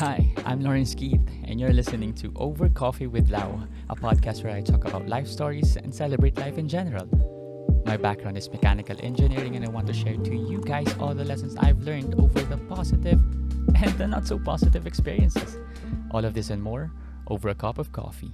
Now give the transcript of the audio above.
Hi, I'm Lawrence Keith, and you're listening to Over Coffee with Lau, a podcast where I talk about life stories and celebrate life in general. My background is mechanical engineering, and I want to share to you guys all the lessons I've learned over the positive and the not so positive experiences. All of this and more over a cup of coffee.